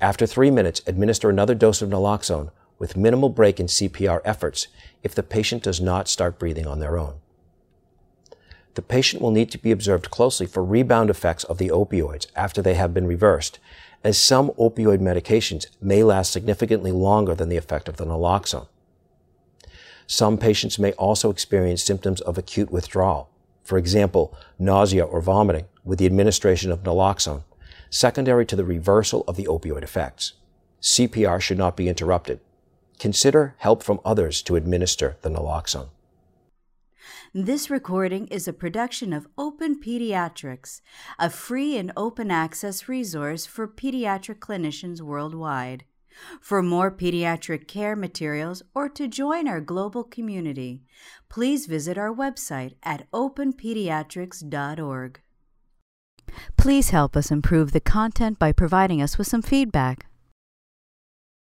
After three minutes, administer another dose of naloxone with minimal break in CPR efforts if the patient does not start breathing on their own. The patient will need to be observed closely for rebound effects of the opioids after they have been reversed, as some opioid medications may last significantly longer than the effect of the naloxone. Some patients may also experience symptoms of acute withdrawal, for example, nausea or vomiting, with the administration of naloxone, secondary to the reversal of the opioid effects. CPR should not be interrupted. Consider help from others to administer the naloxone. This recording is a production of Open Pediatrics, a free and open access resource for pediatric clinicians worldwide. For more pediatric care materials or to join our global community, please visit our website at openpediatrics.org. Please help us improve the content by providing us with some feedback.